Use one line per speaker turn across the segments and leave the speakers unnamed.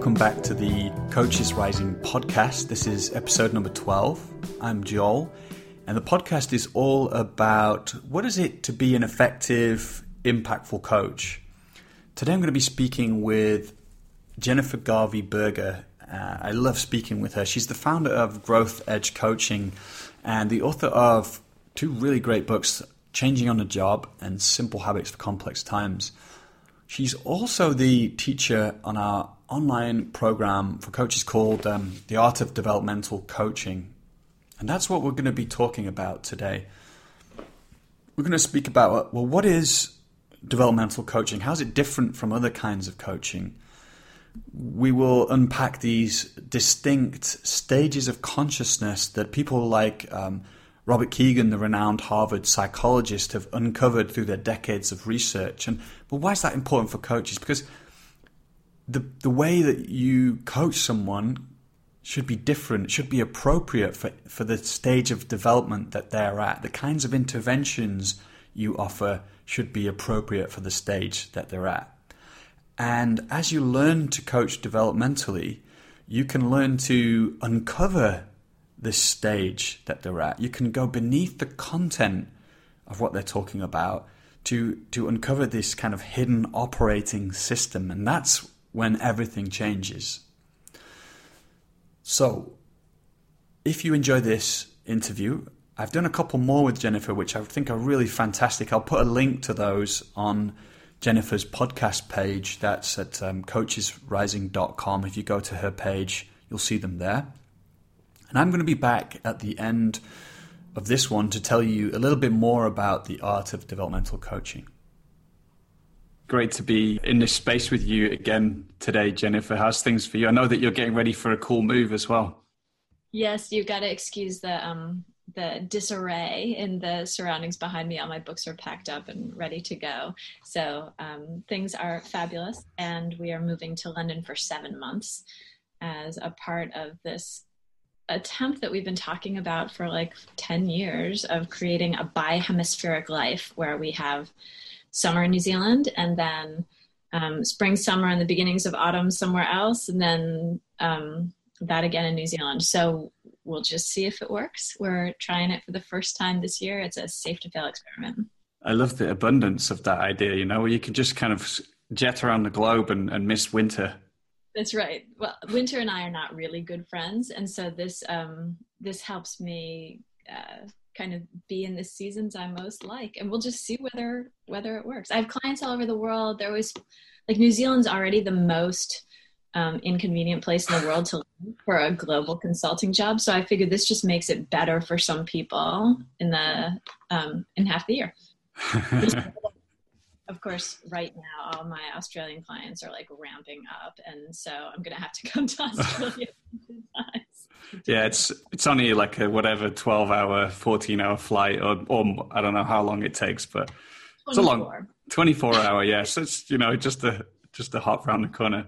welcome back to the Coaches Rising podcast. This is episode number 12. I'm Joel, and the podcast is all about what is it to be an effective, impactful coach. Today I'm going to be speaking with Jennifer Garvey Berger. Uh, I love speaking with her. She's the founder of Growth Edge Coaching and the author of two really great books Changing on the Job and Simple Habits for Complex Times. She's also the teacher on our online program for coaches called um, The Art of Developmental Coaching. And that's what we're going to be talking about today. We're going to speak about, well, what is developmental coaching? How's it different from other kinds of coaching? We will unpack these distinct stages of consciousness that people like um, Robert Kegan, the renowned Harvard psychologist, have uncovered through their decades of research. And but why is that important for coaches? Because the the way that you coach someone should be different, It should be appropriate for, for the stage of development that they're at. The kinds of interventions you offer should be appropriate for the stage that they're at. And as you learn to coach developmentally, you can learn to uncover this stage that they're at. You can go beneath the content of what they're talking about to to uncover this kind of hidden operating system and that's when everything changes. So, if you enjoy this interview, I've done a couple more with Jennifer, which I think are really fantastic. I'll put a link to those on Jennifer's podcast page. That's at um, coachesrising.com. If you go to her page, you'll see them there. And I'm going to be back at the end of this one to tell you a little bit more about the art of developmental coaching. Great to be in this space with you again today, Jennifer. How's things for you? I know that you're getting ready for a cool move as well.
Yes, you've got to excuse the um, the disarray in the surroundings behind me. All my books are packed up and ready to go. So um, things are fabulous, and we are moving to London for seven months as a part of this attempt that we've been talking about for like 10 years of creating a bi-hemispheric life where we have summer in New Zealand and then um, spring, summer, and the beginnings of autumn somewhere else, and then um, that again in New Zealand. So we'll just see if it works. We're trying it for the first time this year. It's a safe to fail experiment.
I love the abundance of that idea, you know, where you can just kind of jet around the globe and, and miss winter.
That's right. Well, Winter and I are not really good friends, and so this um, this helps me uh, kind of be in the seasons I most like, and we'll just see whether whether it works. I have clients all over the world. They're always like New Zealand's already the most um, inconvenient place in the world to live for a global consulting job. So I figured this just makes it better for some people in the um, in half the year. of course, right now, all my Australian clients are like ramping up, and so I'm going to have to come to Australia.
Yeah, it's it's only like a whatever twelve hour, fourteen hour flight, or or I don't know how long it takes, but 24. it's a long twenty four hour. Yeah, so it's you know just a just a hop around the corner.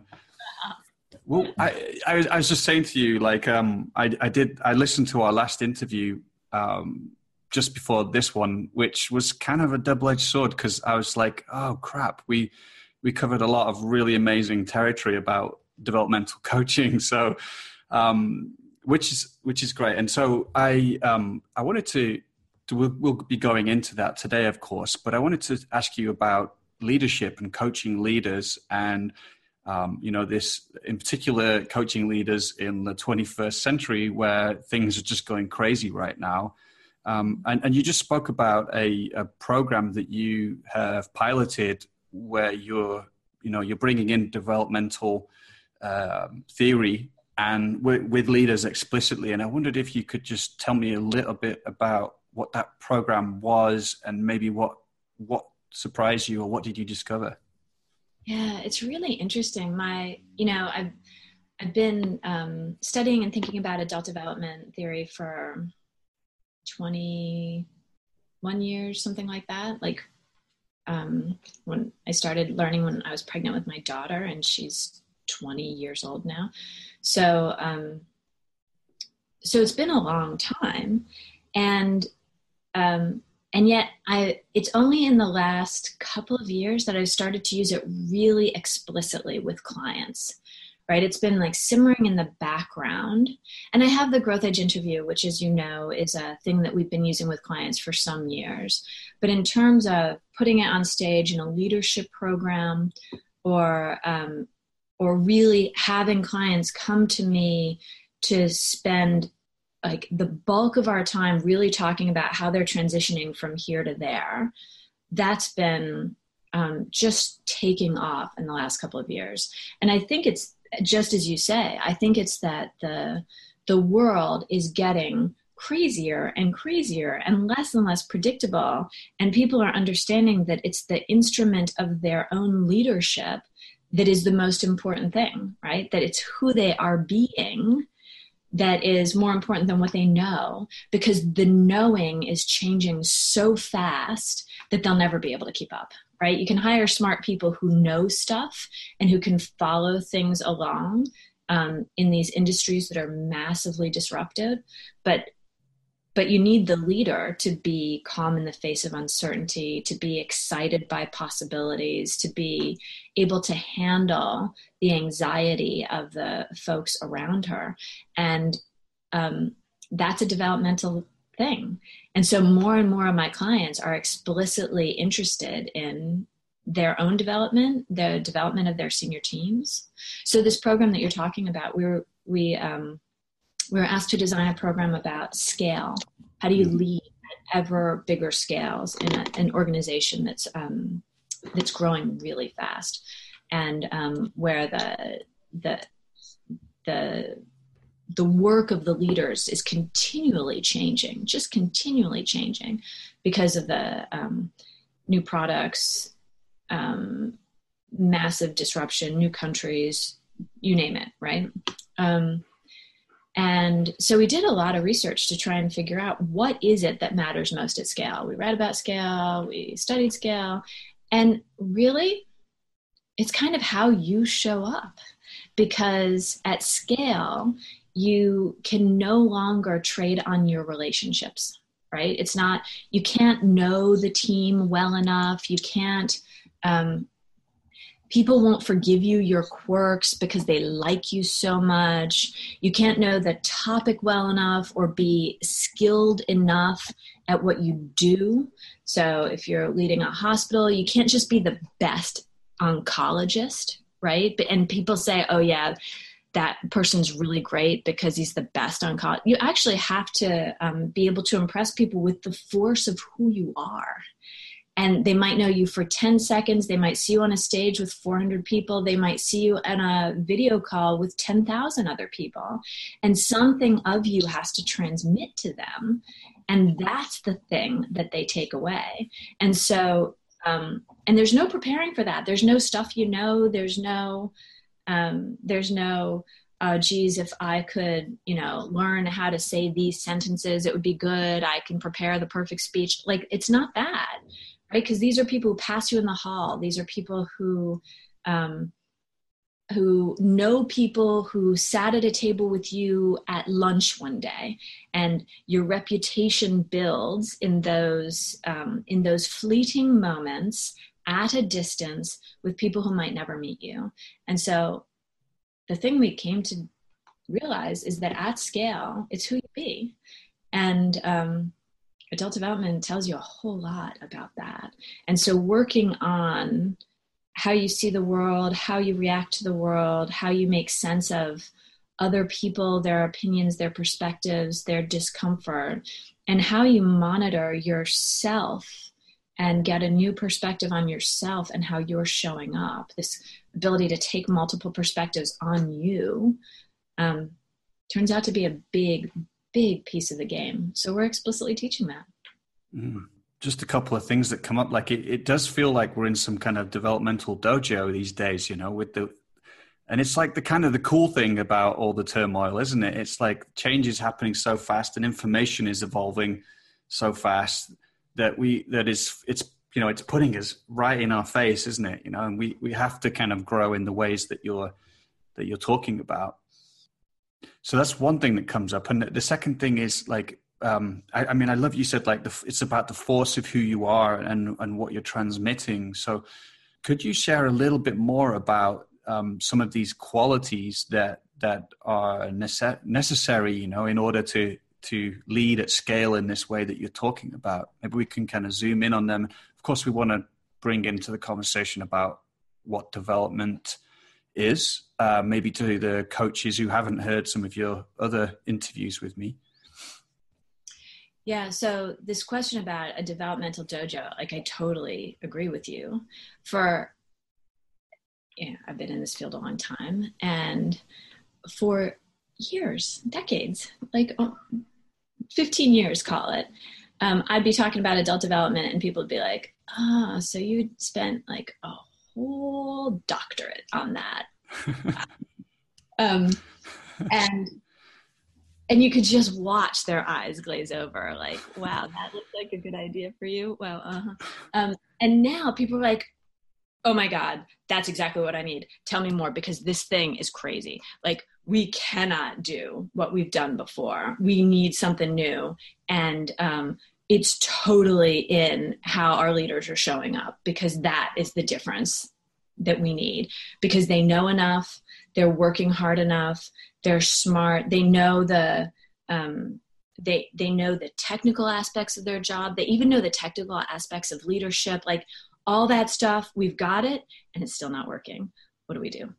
Well, I, I, I was just saying to you, like, um, I, I did, I listened to our last interview, um, just before this one, which was kind of a double-edged sword because I was like, oh crap, we we covered a lot of really amazing territory about developmental coaching. So, um, which is which is great. And so I um, I wanted to, to we'll, we'll be going into that today, of course, but I wanted to ask you about leadership and coaching leaders and um, you know this in particular coaching leaders in the 21st century where things are just going crazy right now um, and, and, you just spoke about a, a, program that you have piloted where you're, you know, you're bringing in developmental uh, theory and with, leaders explicitly. And I wondered if you could just tell me a little bit about what that program was and maybe what what surprised you or what did you discover?
Yeah, it's really interesting. My, you know, I've I've been um, studying and thinking about adult development theory for 21 years, something like that. Like um, when I started learning when I was pregnant with my daughter, and she's 20 years old now. So, um, so it's been a long time, and um, and yet I it's only in the last couple of years that I started to use it really explicitly with clients right? It's been like simmering in the background. And I have the Growth Edge interview, which, as you know, is a thing that we've been using with clients for some years. But in terms of putting it on stage in a leadership program or um, or really having clients come to me to spend like the bulk of our time really talking about how they're transitioning from here to there that's been um, just taking off in the last couple of years. And i think it's just as you say i think it's that the the world is getting crazier and crazier and less and less predictable and people are understanding that it's the instrument of their own leadership that is the most important thing right? That it's who they are being that is more important than what they know because the knowing is changing so fast that they'll never be able to keep up right? You can hire smart people who know stuff and who can follow things along um, in these industries that are massively disrupted but but you need the leader to be calm in the face of uncertainty to be excited by possibilities to be able to handle the anxiety of the folks around her. And um, that's a developmental thing. And so more and more of my clients are explicitly interested in their own development the development of their senior teams. So this program that you're talking about we were we um, we were asked to design a program about scale. How do you mm-hmm. lead at ever bigger scales in a, an organization that's um, that's growing really fast, and um, where the the the the work of the leaders is continually changing, just continually changing, because of the um, new products, um, massive disruption, new countries, you name it, right? Um, and so we did a lot of research to try and figure out what is it that matters most at scale. We read about scale, we studied scale, and really it's kind of how you show up. Because at scale you can no longer trade on your relationships right? It's not you can't know the team well enough. You can't um, people won't forgive you your quirks because they like you so much. You can't know the topic well enough or be skilled enough at what you do. So, if you're leading a hospital, you can't just be the best oncologist, right? And people say, oh, yeah, that person's really great because he's the best oncologist. You actually have to um, be able to impress people with the force of who you are and they might know you for 10 seconds. They might see you on a stage with 400 people. They might see you on a video call with 10,000 other people. And something of you has to transmit to them. And that's the thing that they take away. And so um, and there's no preparing for that. There's no stuff you know. There's no um, there's no uh, geez, if I could, you know, learn how to say these sentences, it would be good. I can prepare the perfect speech. Like, it's not that right? Because these are people who pass you in the hall. These are people who um, who know people who sat at a table with you at lunch one day, and your reputation builds in those um, in those fleeting moments at a distance with people who might never meet you. And so, the thing we came to realize is that at scale, it's who you be, and um, adult development tells you a whole lot about that. And so working on how you see the world, how you react to the world, how you make sense of other people, their opinions, their perspectives, their discomfort, and how you monitor yourself and get a new perspective on yourself and how you're showing up. This ability to take multiple perspectives on you um, turns out to be a big, big piece of the game. So we're explicitly teaching that.
Mm. Just a couple of things that come up. Like it, it does feel like we're in some kind of developmental dojo these days, you know, with the, and it's like the kind of the cool thing about all the turmoil, isn't it? It's like change is happening so fast and information is evolving so fast that we, that is, it's, you know, it's putting us right in our face, isn't it? You know, and we, we have to kind of grow in the ways that you're, that you're talking about. So that's one thing that comes up. And the second thing is like, um, I, I, mean, I love you said like the, it's about the force of who you are and and what you're transmitting. So, could you share a little bit more about um, some of these qualities that that are nece- necessary, you know, in order to to lead at scale in this way that you're talking about. Maybe we can kind of zoom in on them. Of course, we want to bring into the conversation about what development is, uh, maybe to the coaches who haven't heard some of your other interviews with me.
Yeah, so this question about a developmental dojo, like I totally agree with you. For yeah, I've been in this field a long time, and for years, decades, like oh, 15 years, call it, um, I'd be talking about adult development, and people would be like, "Ah, oh, so you spent like a whole doctorate on that," um, and and you could just watch their eyes glaze over like wow that looks like a good idea for you. Wow uh-huh. um, and now people are like oh my god that's exactly what i need. Tell me more because this thing is crazy. Like we cannot do what we've done before. We need something new. And um, it's totally in how our leaders are showing up because that is the difference that we need because they know enough they're working hard enough they're smart they know the um, they they know the technical aspects of their job they even know the technical aspects of leadership like all that stuff we've got it and it's still not working. What do we do?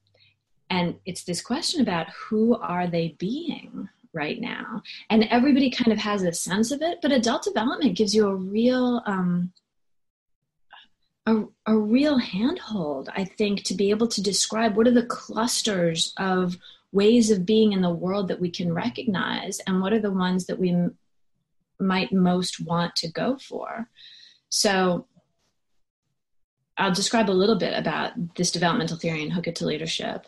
And it's this question about who are they being right now. And everybody kind of has a sense of it but adult development gives you a real um, a, a real handhold i think to be able to describe what are the clusters of ways of being in the world that we can recognize and what are the ones that we m- might most want to go for. So i'll describe a little bit about this developmental theory and hook it to leadership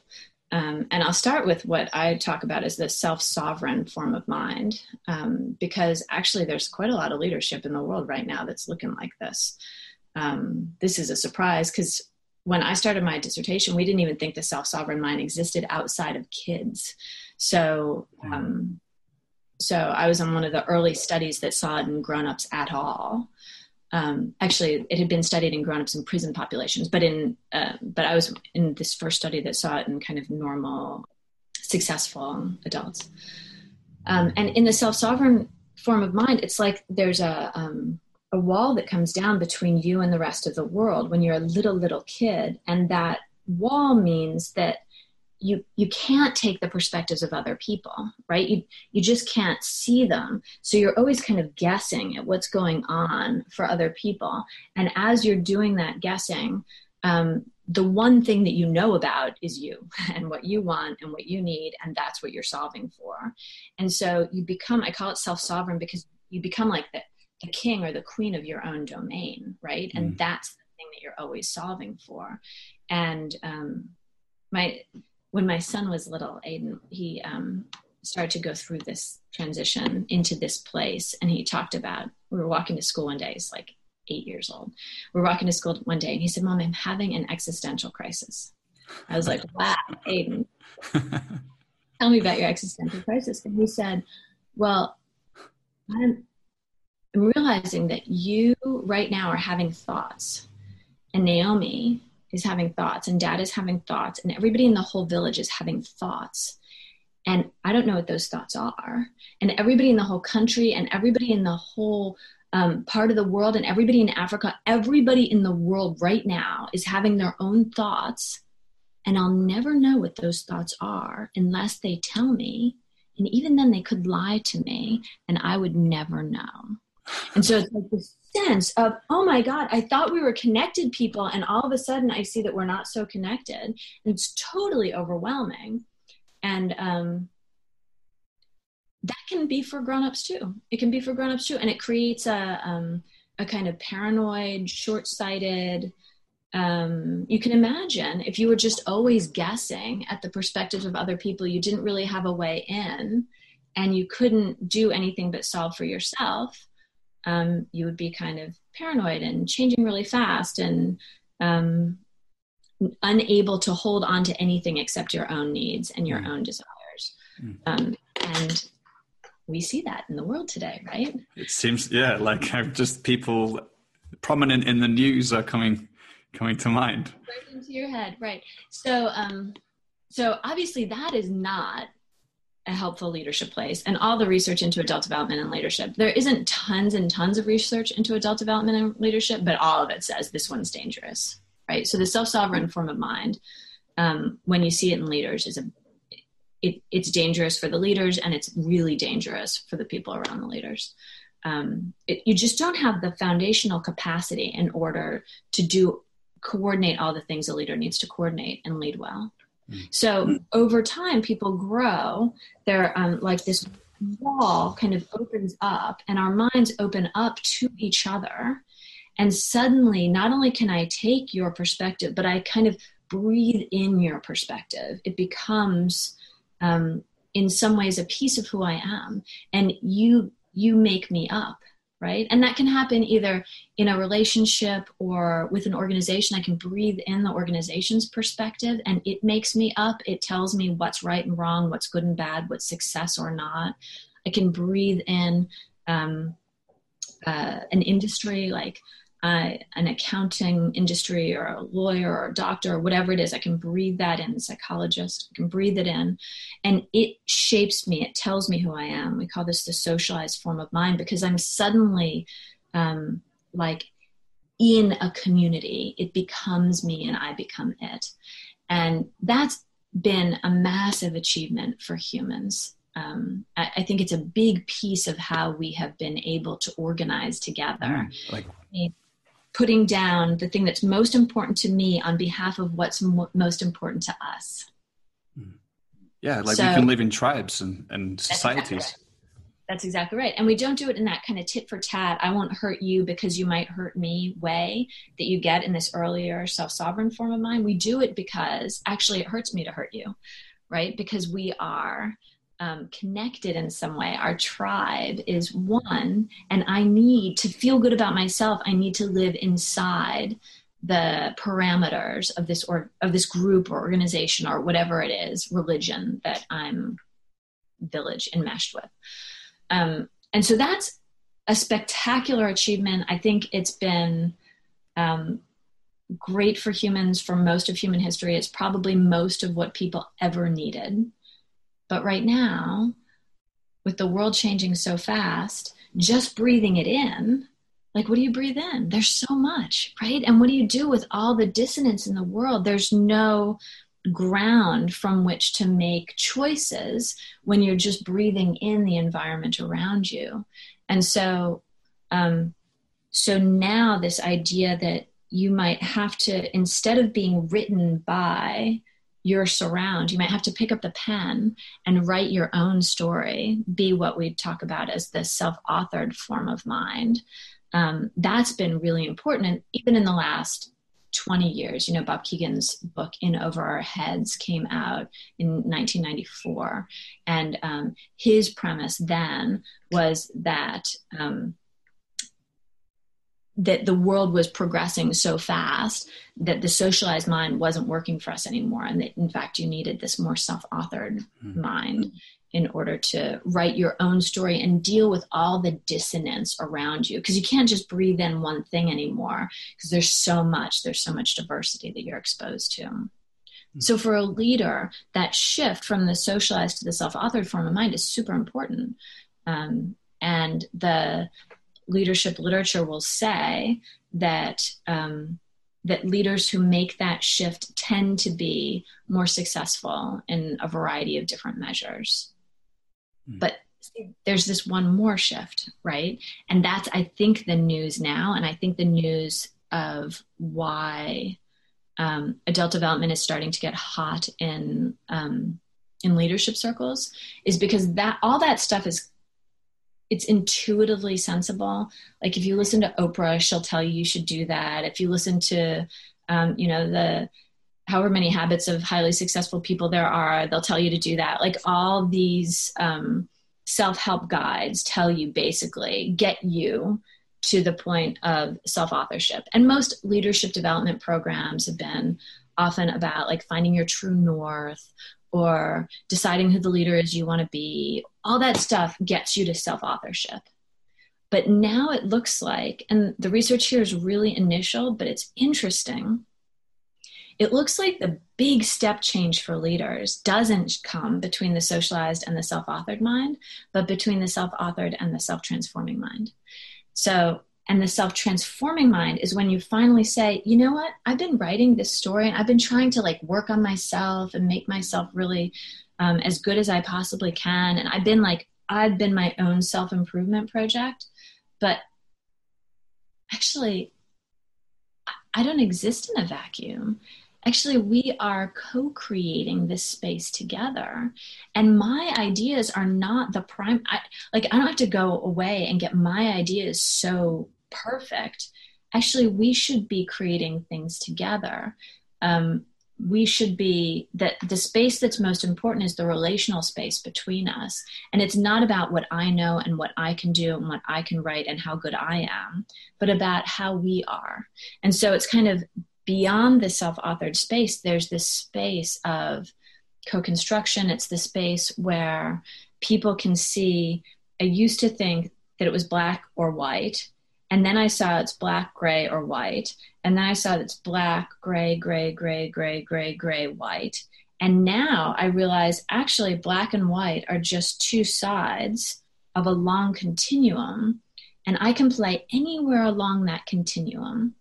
um, and i'll start with what i talk about as the self-sovereign form of mind um, because actually there's quite a lot of leadership in the world right now that's looking like this um, this is a surprise because when I started my dissertation, we didn't even think the self sovereign mind existed outside of kids. So, um, so I was on one of the early studies that saw it in grown-ups at all. Um, actually, it had been studied in grown-ups in prison populations, but in uh, but I was in this first study that saw it in kind of normal, successful adults. Um, and in the self-sovereign form of mind, it's like there's a um, a wall that comes down between you and the rest of the world when you're a little little kid and that wall means that you you can't take the perspectives of other people right you you just can't see them so you're always kind of guessing at what's going on for other people and as you're doing that guessing um, the one thing that you know about is you and what you want and what you need and that's what you're solving for and so you become i call it self-sovereign because you become like the the king or the queen of your own domain, right? And mm. that's the thing that you're always solving for. And um, my when my son was little, Aiden, he um, started to go through this transition into this place, and he talked about we were walking to school one day. He's like eight years old. We we're walking to school one day, and he said, "Mom, I'm having an existential crisis." I was like, "Wow, Aiden." Tell me about your existential crisis. And he said, Well, I'm, I'm realizing that you right now are having thoughts, and Naomi is having thoughts, and dad is having thoughts, and everybody in the whole village is having thoughts. And I don't know what those thoughts are. And everybody in the whole country, and everybody in the whole um, part of the world, and everybody in Africa, everybody in the world right now is having their own thoughts. And I'll never know what those thoughts are unless they tell me. And even then, they could lie to me, and I would never know. And so it's like this sense of, oh my God, I thought we were connected people, and all of a sudden I see that we're not so connected. And it's totally overwhelming. And um, that can be for grown-ups too. It can be for grown-ups too. And it creates a, um, a kind of paranoid, short-sighted, um, you can imagine if you were just always guessing at the perspectives of other people, you didn't really have a way in, and you couldn't do anything but solve for yourself um, you would be kind of paranoid and changing really fast and um, unable to hold on to anything except your own needs and your mm. own desires. Mm. Um, and we see that in the world today, right?
It seems, yeah, like just people prominent in the news are coming coming to mind?
Right into your head, right? So, um, so obviously that is not a helpful leadership place and all the research into adult development and leadership. There isn't tons and tons of research into adult development and leadership but all of it says this one's dangerous right? So the self-sovereign form of mind um, when you see it in leaders is a it, it's dangerous for the leaders and it's really dangerous for the people around the leaders. Um, it, you just don't have the foundational capacity in order to do coordinate all the things a leader needs to coordinate and lead well so over time, people grow. They're um, like this wall kind of opens up, and our minds open up to each other. And suddenly, not only can I take your perspective, but I kind of breathe in your perspective. It becomes, um, in some ways, a piece of who I am, and you you make me up right? And that can happen either in a relationship or with an organization. I can breathe in the organization's perspective and it makes me up. It tells me what's right and wrong, what's good and bad, what's success or not. I can breathe in um, uh, an industry like uh, an accounting industry or a lawyer or a doctor or whatever it is, I can breathe that in, psychologist, I can breathe it in. And it shapes me, it tells me who I am. We call this the socialized form of mind because I'm suddenly um, like in a community. It becomes me and I become it. And that's been a massive achievement for humans. Um, I, I, think it's a big piece of how we have been able to organize together. Mm, like putting down the thing that's most important to me on behalf of what's mo- most important to us.
Hmm. Yeah, like so, we can live in tribes and, and societies.
That's exactly, right. that's exactly right. And we don't do it in that kind of tit for tat, I won't hurt you because you might hurt me way that you get in this earlier self sovereign form of mind. We do it because actually it hurts me to hurt you, right? Because we are um, connected in some way. Our tribe is one, and I need to feel good about myself. I need to live inside the parameters of this or of this group or organization or whatever it is, religion that I'm village enmeshed with. Um, and so that's a spectacular achievement. I think it's been um, great for humans for most of human history. It's probably most of what people ever needed. But right now, with the world changing so fast, just breathing it in, like what do you breathe in? There's so much, right? And what do you do with all the dissonance in the world? There's no ground from which to make choices when you're just breathing in the environment around you. And so, um, so now this idea that you might have to, instead of being written by your surround. You might have to pick up the pen and write your own story, be what we talk about as the self authored form of mind. Um, that's been really important. And even in the last 20 years, you know, Bob Kegan's book, In Over Our Heads, came out in 1994. And um, his premise then was that. Um, that the world was progressing so fast that the socialized mind wasn't working for us anymore and that in fact you needed this more self-authored mm-hmm. mind in order to write your own story and deal with all the dissonance around you because you can't just breathe in one thing anymore because there's so much there's so much diversity that you're exposed to mm-hmm. so for a leader that shift from the socialized to the self-authored form of mind is super important um, and the leadership literature will say that um, that leaders who make that shift tend to be more successful in a variety of different measures. Mm. But there's this one more shift, right? And that's I think the news now, and I think the news of why um, adult development is starting to get hot in um, in leadership circles is because that all that stuff is it's intuitively sensible. Like if you listen to Oprah, she'll tell you you should do that. If you listen to, um, you know, the however many habits of highly successful people there are, they'll tell you to do that. Like all these um, self help guides tell you basically get you to the point of self authorship. And most leadership development programs have been often about like finding your true north or deciding who the leader is you want to be all that stuff gets you to self authorship But now it looks like, and the research here is really initial, but it's interesting. It looks like the big step change for leaders doesn't come between the socialized and the self authored mind, but between the self authored and the self transforming mind. So, and the self transforming mind is when you finally say, you know what, I've been writing this story and I've been trying to like work on myself and make myself really um, as good as I possibly can. And I've been like, I've been my own self improvement project, but actually, I don't exist in a vacuum actually we are co-creating this space together and my ideas are not the prime I, like i don't have to go away and get my ideas so perfect actually we should be creating things together um, we should be that the space that's most important is the relational space between us and it's not about what i know and what i can do and what i can write and how good i am but about how we are and so it's kind of beyond the self authored space, there's this space of co construction. It's the space where people can see. I used to think that it was black or white. And then I saw it's black, gray, or white. And then I saw it's black, gray, gray, gray, gray, gray, gray, white. And now I realize actually black and white are just two sides of a long continuum. And I can play anywhere along that continuum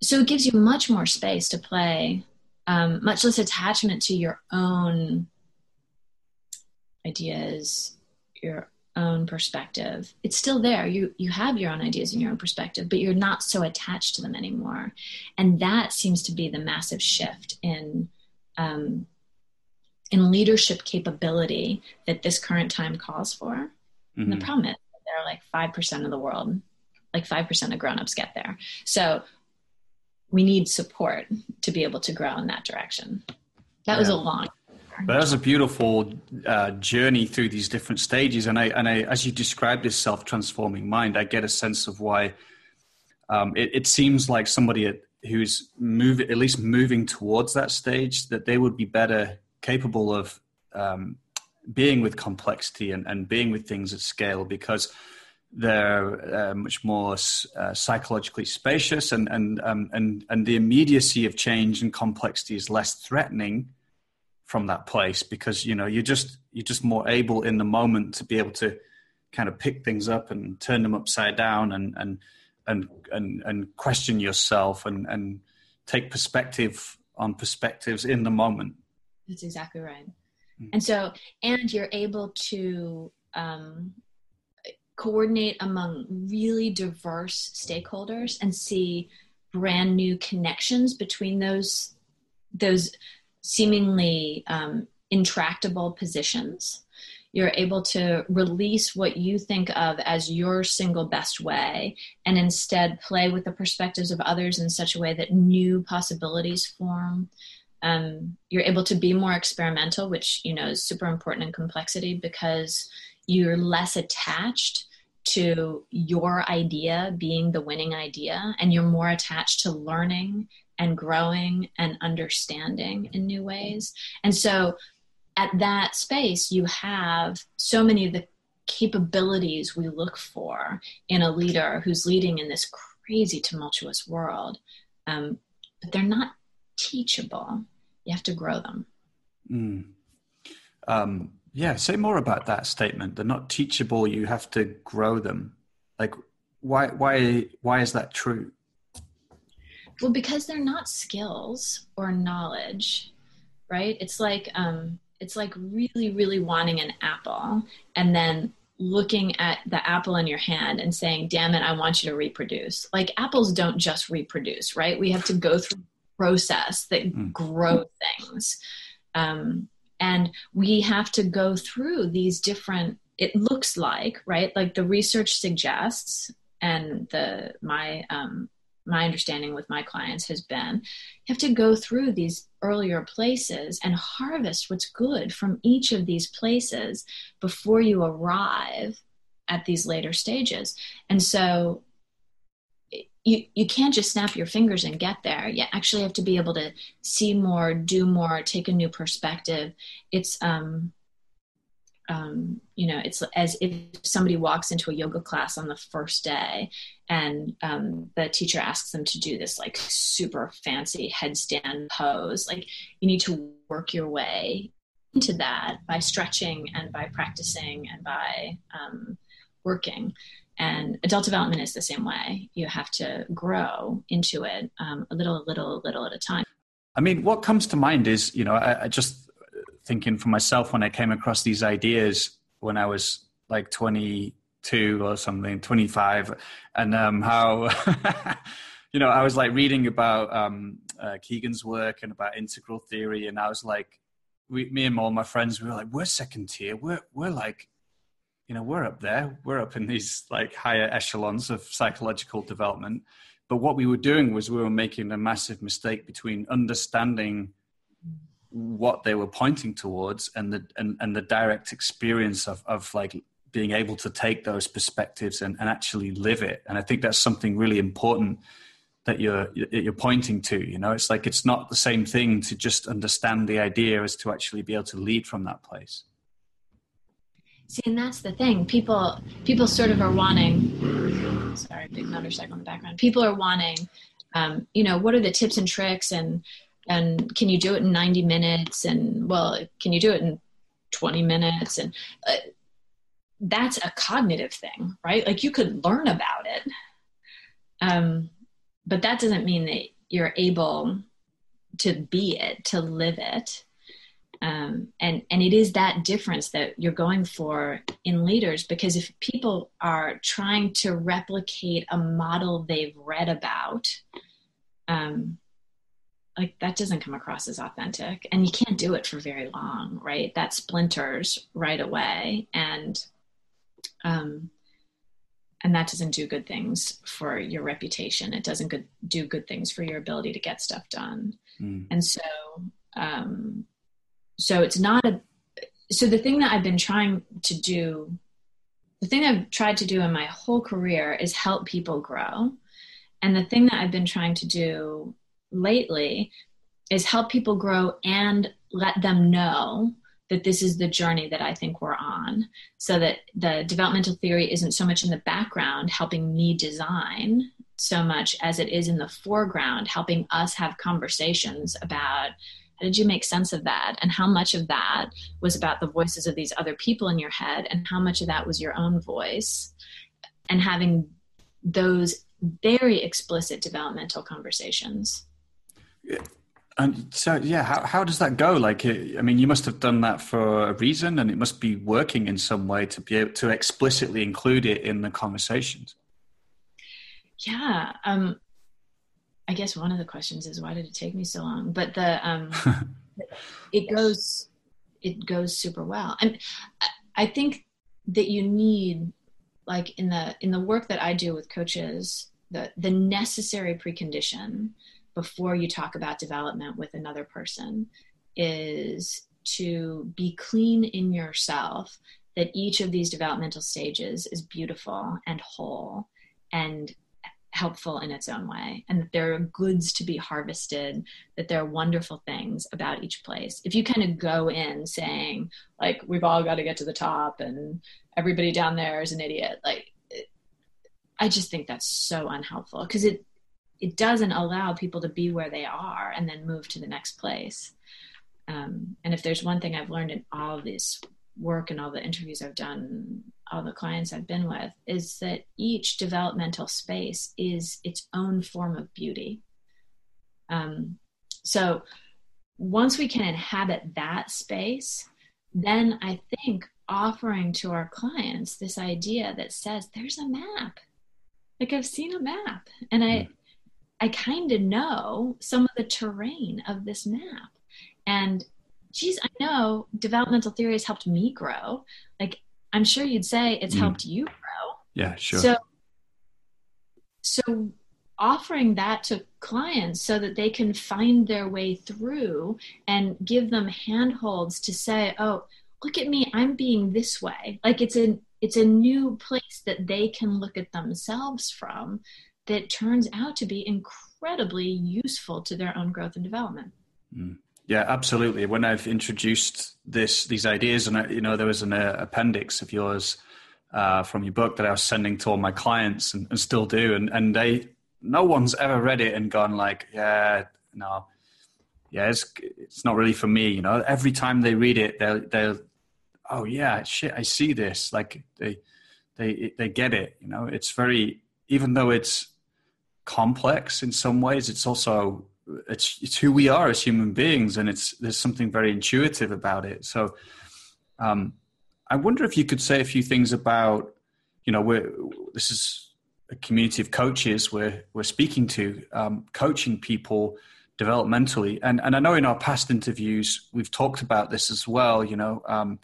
so it gives you much more space to play um, much less attachment to your own ideas your own perspective it's still there you you have your own ideas and your own perspective but you're not so attached to them anymore and that seems to be the massive shift in um, in leadership capability that this current time calls for mm-hmm. and the mm-hmm. problem is there are like 5% of the world like 5% of grown-ups get there so we need support to be able to grow in that direction. That yeah. was a long.
But that was a beautiful uh, journey through these different stages, and I and I, as you describe this self-transforming mind, I get a sense of why um, it, it, seems like somebody who's move at least moving towards that stage that they would be better capable of um, being with complexity and, and being with things at scale because they're uh, much more uh, psychologically spacious, and and um, and and the immediacy of change and complexity is less threatening from that place because you know you're just you're just more able in the moment to be able to kind of pick things up and turn them upside down and and and and, and question yourself and and take perspective on perspectives in the moment.
That's exactly right. Mm. And so, and you're able to um, coordinate among really diverse stakeholders and see brand new connections between those those seemingly um, intractable positions. You're able to release what you think of as your single best way and instead play with the perspectives of others in such a way that new possibilities form. Um, you're able to be more experimental which you know is super important in complexity because you're less attached to your idea being the winning idea and you're more attached to learning and growing and understanding in new ways. And so at that space, you have so many of the capabilities we look for in a leader who's leading in this crazy, tumultuous world. Um, but they're not teachable. You have to grow them.
Mm. Um, yeah, say more about that statement. They're not teachable. You have to grow them. Like, why? Why? Why is that true?
Well, because they're not skills or knowledge, right? It's like um, it's like really, really wanting an apple, and then looking at the apple in your hand and saying, "Damn it, I want you to reproduce." Like apples don't just reproduce, right? We have to go through process that mm. grow things. Um, and we have to go through these different it looks like right like the research suggests and the my um, my understanding with my clients has been you have to go through these earlier places and harvest what's good from each of these places before you arrive at these later stages and so you, you can't just snap your fingers and get there. You actually have to be able to see more, do more, take a new perspective. It's um, um, you know, it's as if somebody walks into a yoga class on the first day and um, the teacher asks them to do this like super fancy headstand pose. Like you need to work your way into that by stretching and by practicing and by um, working. And adult development is the same way. You have to grow into it um, a little, a little, a little at a time.
I mean, what comes to mind is, you know, I, I just thinking for myself when I came across these ideas when I was like 22 or something, 25, and um, how, you know, I was like reading about um, uh, Kegan's work and about integral theory, and I was like, we, me and all my friends, we were like, we're second tier, we're we're like, you know, we're up there, we're up in these like higher echelons of psychological development. But what we were doing was we were making a massive mistake between understanding what they were pointing towards and the and, and the direct experience of of like being able to take those perspectives and, and actually live it. And i think that's something really important that you're you're pointing to you know? It's like it's not the same thing to just understand the idea as to actually be able to lead from that place.
See and that's the thing. People people sort of are wanting sorry big motorcycle in the background. People are wanting um, you know what are the tips and tricks and and can you do it in 90 minutes? And well can you do it in 20 minutes? And uh, that's a cognitive thing right? Like you could learn about it. Um, but that doesn't mean that you're able to be it to live it. Um, and and it is that difference that you're going for in leaders because if people are trying to replicate a model they've read about um, like that doesn't come across as authentic. And you can't do it for very long right? That splinters right away. And um and that doesn't do good things for your reputation. It doesn't good, do good things for your ability to get stuff done. Mm. and so um so it's not a so the thing that i've been trying to do the thing i've tried to do in my whole career is help people grow. And the thing that i've been trying to do lately is help people grow and let them know that this is the journey that I think we're on so that the developmental theory isn't so much in the background helping me design so much as it is in the foreground helping us have conversations about how did you make sense of that? And how much of that was about the voices of these other people in your head? And how much of that was your own voice? And having those very explicit developmental conversations
and so, yeah, how, how does that go? Like, I mean, you must have done that for a reason, and it must be working in some way to be able to explicitly include it in the conversations.
Yeah, um, I guess one of the questions is why did it take me so long? But the um, it goes it goes super well, and I think that you need like in the in the work that I do with coaches the the necessary precondition before you talk about development with another person is to be clean in yourself that each of these developmental stages is beautiful and whole and helpful in its own way and that there are goods to be harvested that there are wonderful things about each place. If you kind of go in saying like we've all got to get to the top and everybody down there is an idiot like i just think that's so unhelpful because it it doesn't allow people to be where they are and then move to the next place. Um, and if there's one thing I've learned in all this work and all the interviews I've done, all the clients I've been with, is that each developmental space is its own form of beauty. Um, so once we can inhabit that space, then I think offering to our clients this idea that says there's a map. Like I've seen a map and I, hmm. I kind of know some of the terrain of this map. And geez, I know developmental theory has helped me grow. Like I'm sure you'd say it's mm. helped you grow.
Yeah, sure.
So so offering that to clients so that they can find their way through and give them handholds to say, oh, look at me, I'm being this way. Like it's a it's a new place that they can look at themselves from that turns out to be incredibly useful to their own growth and development.
Mm. Yeah, absolutely. When I've introduced this these ideas, and I, you know, there was an uh, appendix of yours uh, from your book that I was sending to all my clients, and, and still do, and and they no one's ever read it and gone like, yeah, no, yeah, it's it's not really for me. You know, every time they read it, they'll they'll, oh yeah, shit, I see this. Like they they they get it. You know, it's very even though it's complex in some ways, it's also it's it's who we are as human beings, and it's there's something very intuitive about it. So, um, I wonder if you could say a few things about, you know, we're this is a community of coaches we're we're speaking to, um, coaching people developmentally, and and I know in our past interviews we've talked about this as well. You know, um,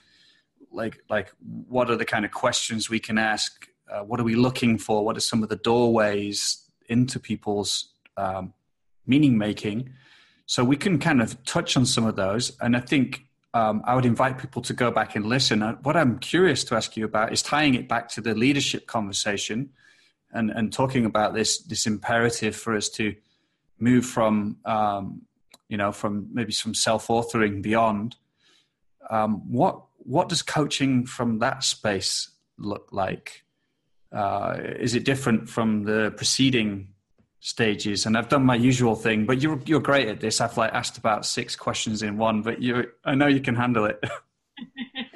like like what are the kind of questions we can ask? Uh, what are we looking for? What are some of the doorways into people's um, meaning making. So we can kind of touch on some of those. And I think um, I would invite people to go back and listen. Uh, what I'm curious to ask you about is tying it back to the leadership conversation and, and talking about this, this imperative for us to move from, um, you know, from maybe some self-authoring beyond. Um, what, what does coaching from that space look like? Uh, is it different from the preceding stages and I've done my usual thing, but you're you're great at this. I've like asked about six questions in one, but you I know you can handle it.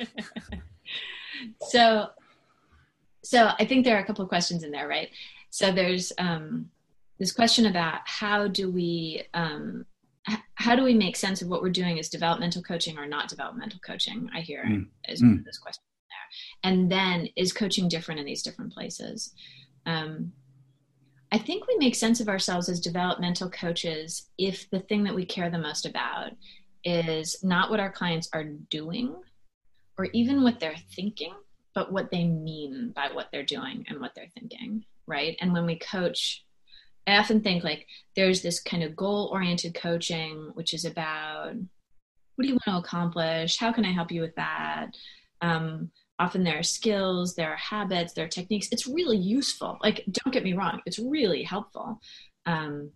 so so I think there are a couple of questions in there, right? So there's um this question about how do we um how do we make sense of what we're doing as developmental coaching or not developmental coaching? I hear mm. as mm. this question. And then is coaching different in these different places? Um, I think we make sense of ourselves as developmental coaches if the thing that we care the most about is not what our clients are doing or even what they're thinking, but what they mean by what they're doing and what they're thinking, right? And when we coach, I often think like there's this kind of goal oriented coaching, which is about what do you want to accomplish? How can I help you with that? Um, often there are skills there are habits there are techniques. It's really useful. Like don't get me wrong it's really helpful. Um,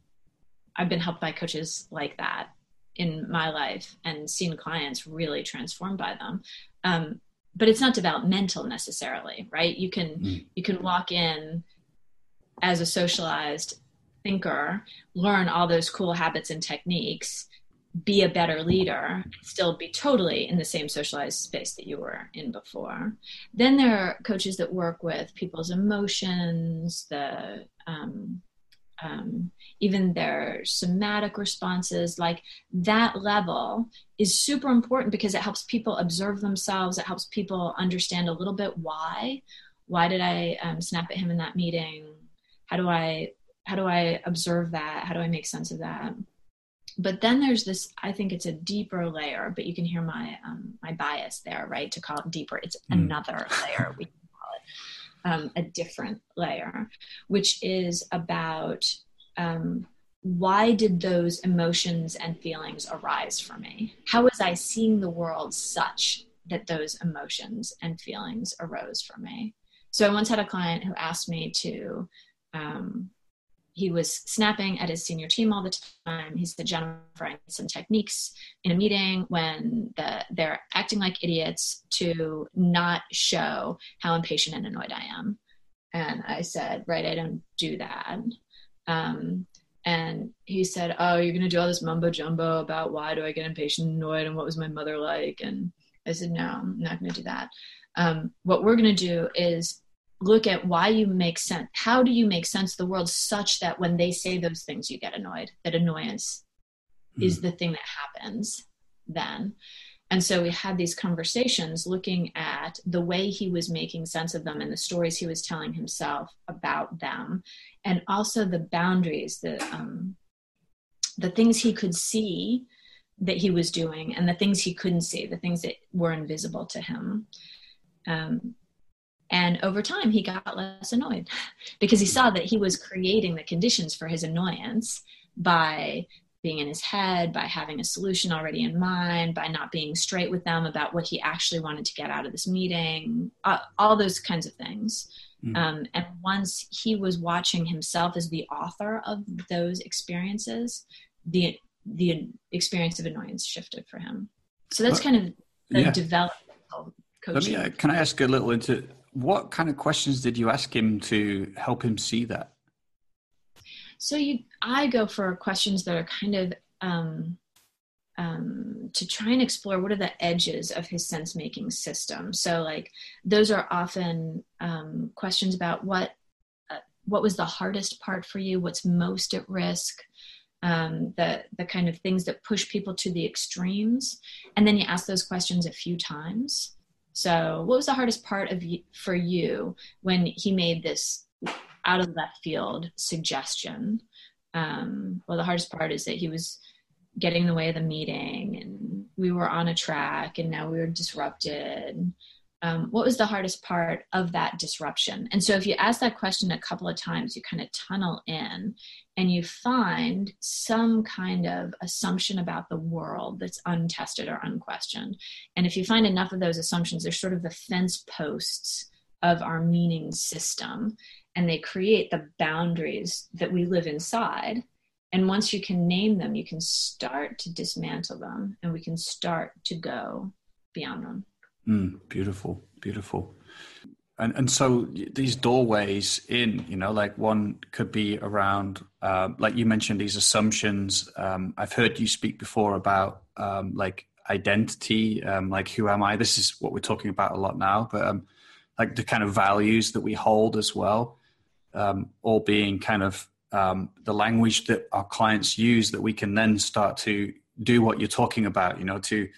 i've been helped by coaches like that in my life and seen clients really transformed by them. Um, but it's not developmental necessarily right? You can mm. you can walk in as a socialized thinker learn all those cool habits and techniques be a better leader, still be totally in the same socialized space that you were in before. Then there are coaches that work with people's emotions, the um, um, even their somatic responses. Like that level is super important because it helps people observe themselves. It helps people understand a little bit why. Why did I um, snap at him in that meeting? How do I how do I observe that? How do I make sense of that? But then there's this i think it's a deeper layer but you can hear my um, my bias there right? To call it deeper it's mm. another layer we can call it um, a different layer which is about um, why did those emotions and feelings arise for me? How was i seeing the world such that those emotions and feelings arose for me? So i once had a client who asked me to um, he was snapping at his senior team all the time. He said, Jennifer, I need some techniques in a meeting when the, they're acting like idiots to not show how impatient and annoyed I am. And I said, right, I don't do that. Um, and he said, oh, you're going to do all this mumbo jumbo about why do I get impatient and annoyed and what was my mother like? And I said, no, I'm not going to do that. Um, what we're going to do is look at why you make sense how do you make sense of the world such that when they say those things you get annoyed that annoyance mm. is the thing that happens then and so we had these conversations looking at the way he was making sense of them and the stories he was telling himself about them and also the boundaries the um, the things he could see that he was doing and the things he couldn't see the things that were invisible to him um, and over time, he got less annoyed because he saw that he was creating the conditions for his annoyance by being in his head, by having a solution already in mind, by not being straight with them about what he actually wanted to get out of this meeting, uh, all those kinds of things. Mm. Um, and once he was watching himself as the author of those experiences, the the experience of annoyance shifted for him. So that's kind of the yeah. developmental coaching.
Me, uh, can I ask a little into what kind of questions did you ask him to help him see that?
So you, I go for questions that are kind of um, um, to try and explore what are the edges of his sense making system. So like those are often um, questions about what uh, what was the hardest part for you, what's most at risk, um, the the kind of things that push people to the extremes, and then you ask those questions a few times. So, what was the hardest part of for you when he made this out of left field suggestion? Um, well, the hardest part is that he was getting in the way of the meeting, and we were on a track, and now we were disrupted um, what was the hardest part of that disruption? And so, if you ask that question a couple of times, you kind of tunnel in and you find some kind of assumption about the world that's untested or unquestioned. And if you find enough of those assumptions, they're sort of the fence posts of our meaning system, and they create the boundaries that we live inside. And once you can name them, you can start to dismantle them and we can start to go beyond them.
Mm, beautiful, beautiful. And and so these doorways in, you know, like one could be around, uh, like you mentioned, these assumptions. Um, I've heard you speak before about um, like identity, um, like who am I? This is what we're talking about a lot now, but um, like the kind of values that we hold as well, um, all being kind of the language that our clients use that we can then start to do what you're talking about, you know, to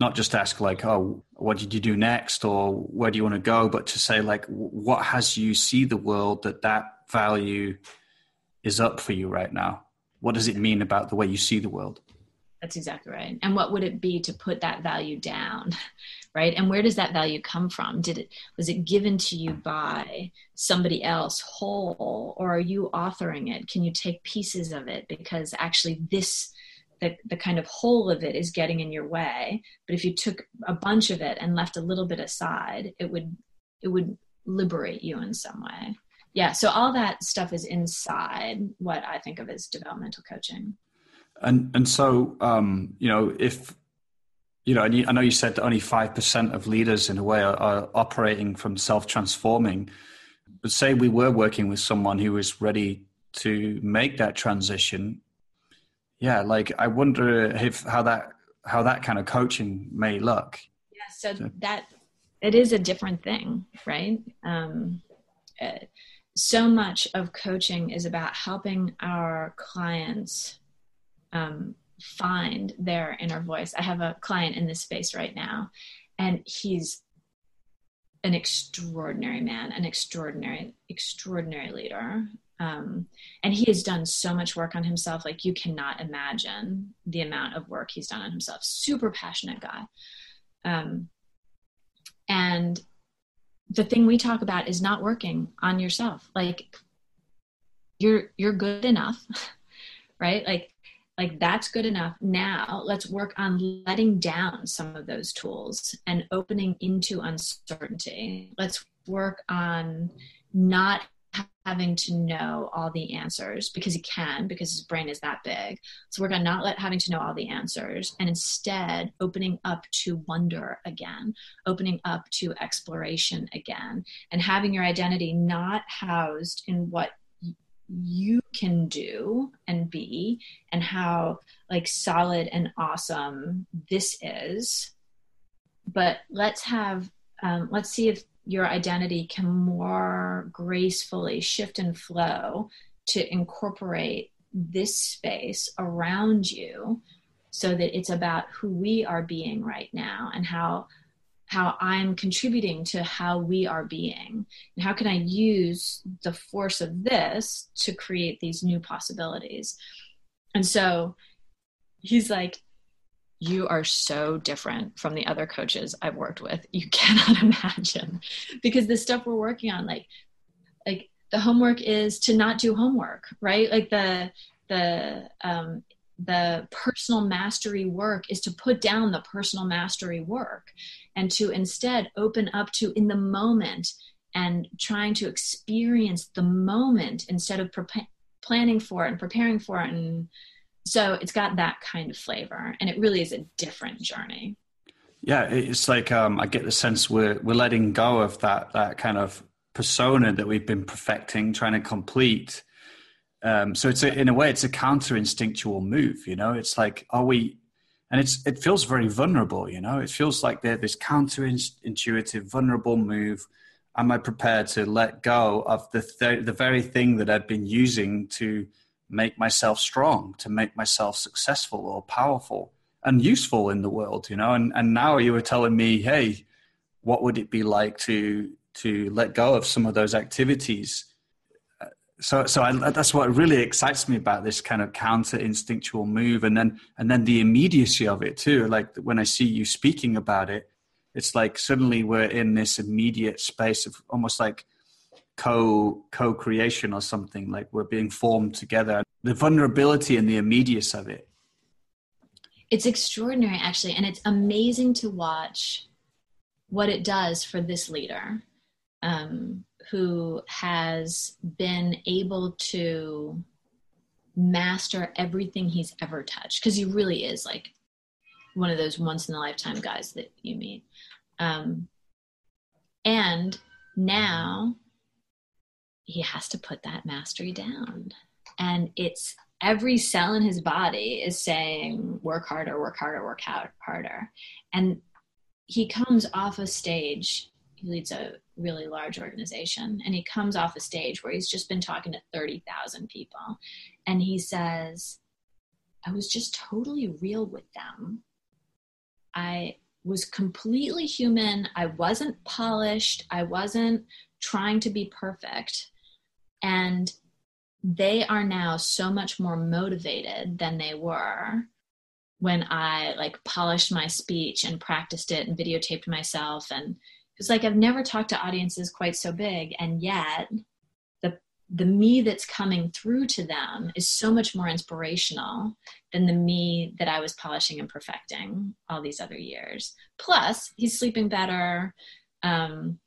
not just ask like oh what did you do next or where do you want to go but to say like what has you see the world that that value is up for you right now? What does it mean about the way you see the world?
That's exactly right. And what would it be to put that value down right? And where does that value come from? Did it was it given to you by somebody else whole or are you authoring it? Can you take pieces of it? Because actually this the, the kind of whole of it is getting in your way. But if you took a bunch of it and left a little bit aside it would it would liberate you in some way. Yeah so all that stuff is inside what i think of as developmental coaching.
And and so um you know if you know and i know you said that only 5% of leaders in a way are, are operating from self-transforming but say we were working with someone who was ready to make that transition yeah like i wonder if how that how that kind of coaching may look.
Yeah so, so. that it is a different thing right? Um, uh, so much of coaching is about helping our clients um, find their inner voice. I have a client in this space right now and he's an extraordinary man an extraordinary extraordinary leader um, and he has done so much work on himself like you cannot imagine the amount of work he's done on himself. Super passionate guy. Um, and the thing we talk about is not working on yourself. Like you're you're good enough right? Like like that's good enough. Now let's work on letting down some of those tools and opening into uncertainty. Let's work on not having to know all the answers because he can because his brain is that big. So we're going to not let having to know all the answers and instead opening up to wonder again opening up to exploration again and having your identity not housed in what you can do and be and how like solid and awesome this is. But let's have um, let's see if your identity can more gracefully shift and flow to incorporate this space around you so that it's about who we are being right now and how how I'm contributing to how we are being. And how can I use the force of this to create these new possibilities? And so he's like you are so different from the other coaches I've worked with. You cannot imagine because the stuff we're working on, like, like the homework is to not do homework, right? Like the, the, um, the personal mastery work is to put down the personal mastery work and to instead open up to in the moment and trying to experience the moment instead of pre- planning for it and preparing for it and so it's got that kind of flavor and it really is a different journey.
Yeah it's like um, i get the sense we're we're letting go of that that kind of persona that we've been perfecting trying to complete. Um, so it's a, in a way it's a counter instinctual move you know? It's like are we and it's it feels very vulnerable you know? It feels like they're this counter intuitive vulnerable move. Am i prepared to let go of the th- the very thing that i've been using to make myself strong, to make myself successful or powerful and useful in the world, you know. And and now you were telling me, hey, what would it be like to to let go of some of those activities? So so I, that's what really excites me about this kind of counter instinctual move, and then and then the immediacy of it too. Like when I see you speaking about it, it's like suddenly we're in this immediate space of almost like co co-creation or something like we're being formed together the vulnerability and the immediacy of it
it's extraordinary actually and it's amazing to watch what it does for this leader um, who has been able to master everything he's ever touched because he really is like one of those once in a lifetime guys that you meet um, and now he has to put that mastery down. And it's every cell in his body is saying, work harder, work harder, work harder. And he comes off a stage, he leads a really large organization, and he comes off a stage where he's just been talking to 30,000 people. And he says, I was just totally real with them. I was completely human. I wasn't polished. I wasn't trying to be perfect. And they are now so much more motivated than they were when I like polished my speech and practiced it and videotaped myself. And it's like I've never talked to audiences quite so big. And yet the the me that's coming through to them is so much more inspirational than the me that I was polishing and perfecting all these other years. Plus, he's sleeping better, um,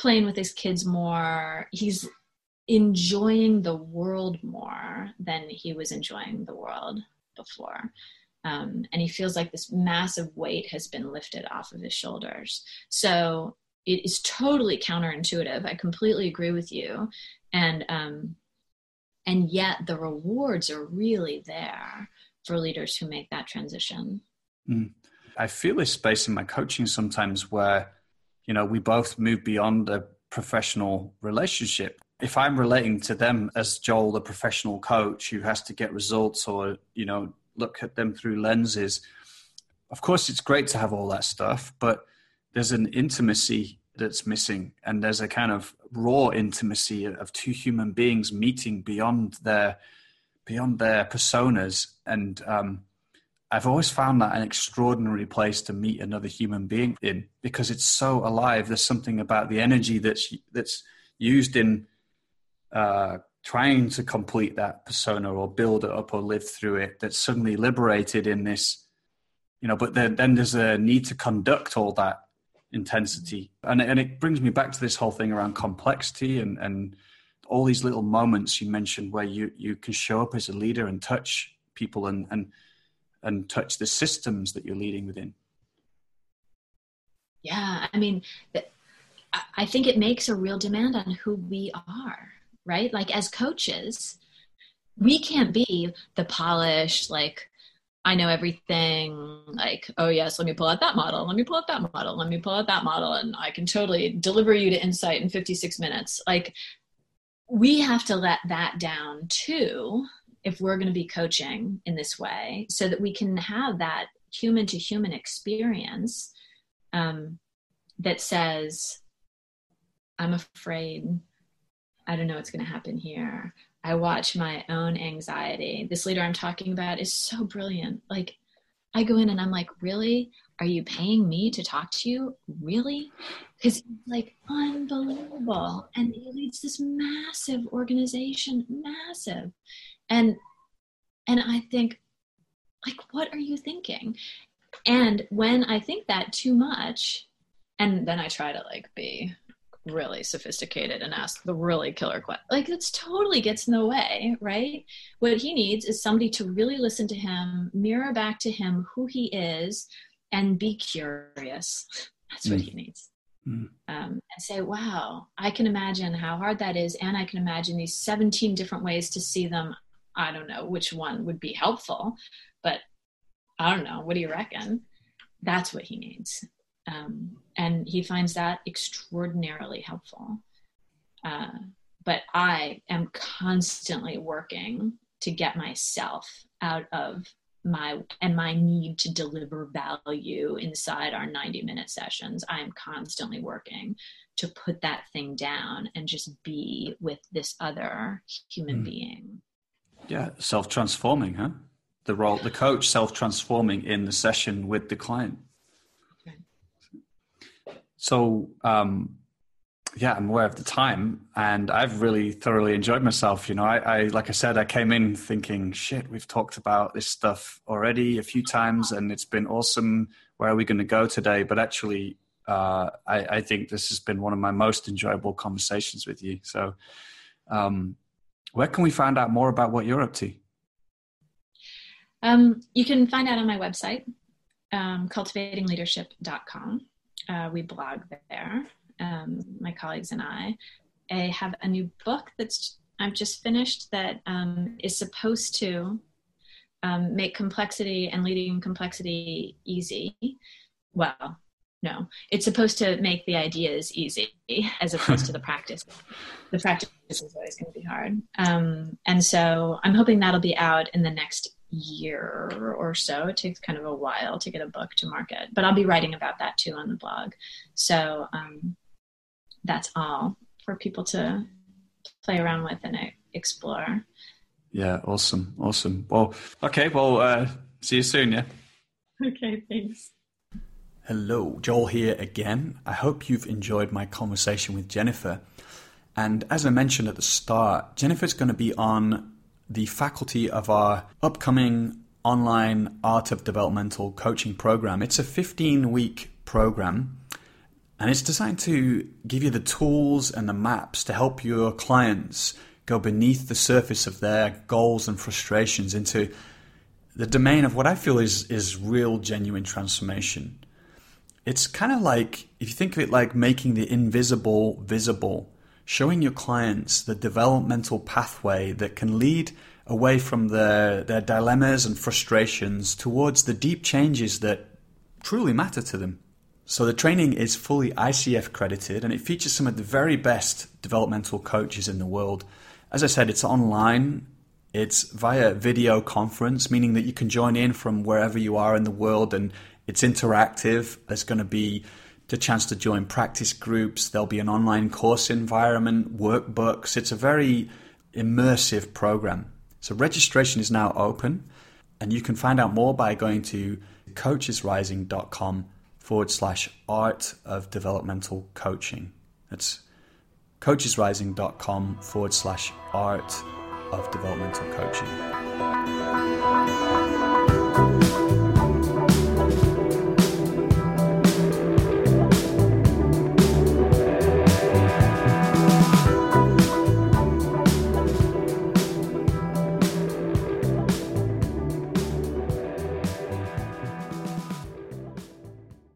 playing with his kids more. He's enjoying the world more than he was enjoying the world before. Um, and he feels like this massive weight has been lifted off of his shoulders. So it is totally counterintuitive. I completely agree with you. And um, and yet the rewards are really there for leaders who make that transition.
Mm. I feel this space in my coaching sometimes where, you know, we both move beyond a professional relationship if I'm relating to them as Joel, the professional coach who has to get results or, you know, look at them through lenses, of course, it's great to have all that stuff, but there's an intimacy that's missing. And there's a kind of raw intimacy of two human beings meeting beyond their, beyond their personas. And, um, I've always found that an extraordinary place to meet another human being in because it's so alive. There's something about the energy that's that's used in uh, trying to complete that persona or build it up or live through it that's suddenly liberated in this you know but then, then there's a need to conduct all that intensity. And, and it brings me back to this whole thing around complexity and, and all these little moments you mentioned where you, you can show up as a leader and touch people and, and and touch the systems that you're leading within.
Yeah i mean i think it makes a real demand on who we are right? Like as coaches, we can't be the polished, like, I know everything, like, oh, yes, let me pull out that model, let me pull out that model, let me pull out that model, and I can totally deliver you to insight in 56 minutes. Like, we have to let that down too if we're going to be coaching in this way so that we can have that human to human experience um, that says, I'm afraid I don't know what's going to happen here. I watch my own anxiety. This leader I'm talking about is so brilliant. Like, I go in and I'm like, really? Are you paying me to talk to you? Really? Because he's like unbelievable. And he leads this massive organization, massive. And and I think, like, what are you thinking? And when I think that too much, and then I try to like be really sophisticated and ask the really killer question. Like it's totally gets in the way, right? What he needs is somebody to really listen to him, mirror back to him who he is, and be curious. That's what mm. he needs. Mm. Um, and say, wow, I can imagine how hard that is, and I can imagine these 17 different ways to see them. I don't know which one would be helpful, but I don't know. What do you reckon? That's what he needs. Um, and he finds that extraordinarily helpful. Uh, but I am constantly working to get myself out of my and my need to deliver value inside our 90 minute sessions i am constantly working to put that thing down and just be with this other human mm. being
yeah self transforming huh the role the coach self transforming in the session with the client so, um, yeah, I'm aware of the time, and I've really thoroughly enjoyed myself. You know, I, I, like I said, I came in thinking, shit, we've talked about this stuff already a few times, and it's been awesome. Where are we going to go today? But actually, uh, I, I, think this has been one of my most enjoyable conversations with you. So, um, where can we find out more about what you're up to?
Um, you can find out on my website, um, cultivatingleadership.com. Uh, we blog there, um, my colleagues and I. I have a new book that's I've just finished that um, is supposed to um, make complexity and leading complexity easy. Well, no, it's supposed to make the ideas easy as opposed to the practice. The practice is always going to be hard. Um, and so I'm hoping that'll be out in the next year or so. It takes kind of a while to get a book to market, but I'll be writing about that too on the blog. So um, that's all for people to play around with and explore.
Yeah, awesome, awesome. Well, okay, well, uh, see you soon. Yeah.
Okay, thanks.
Hello, Joel here again. I hope you've enjoyed my conversation with Jennifer. And as I mentioned at the start, Jennifer's going to be on the faculty of our upcoming online Art of Developmental coaching program. It's a 15 week program and it's designed to give you the tools and the maps to help your clients go beneath the surface of their goals and frustrations into the domain of what I feel is, is real, genuine transformation. It's kind of like, if you think of it like making the invisible visible showing your clients the developmental pathway that can lead away from their, their dilemmas and frustrations towards the deep changes that truly matter to them. So the training is fully ICF credited and it features some of the very best developmental coaches in the world. As I said, it's online. It's via video conference, meaning that you can join in from wherever you are in the world and it's interactive. There's going to be the chance to join practice groups. There'll be an online course environment, workbooks. It's a very immersive program. So registration is now open, and you can find out more by going to coachesrising.com forward slash art of developmental coaching. That's coachesrising.com forward slash art of developmental coaching.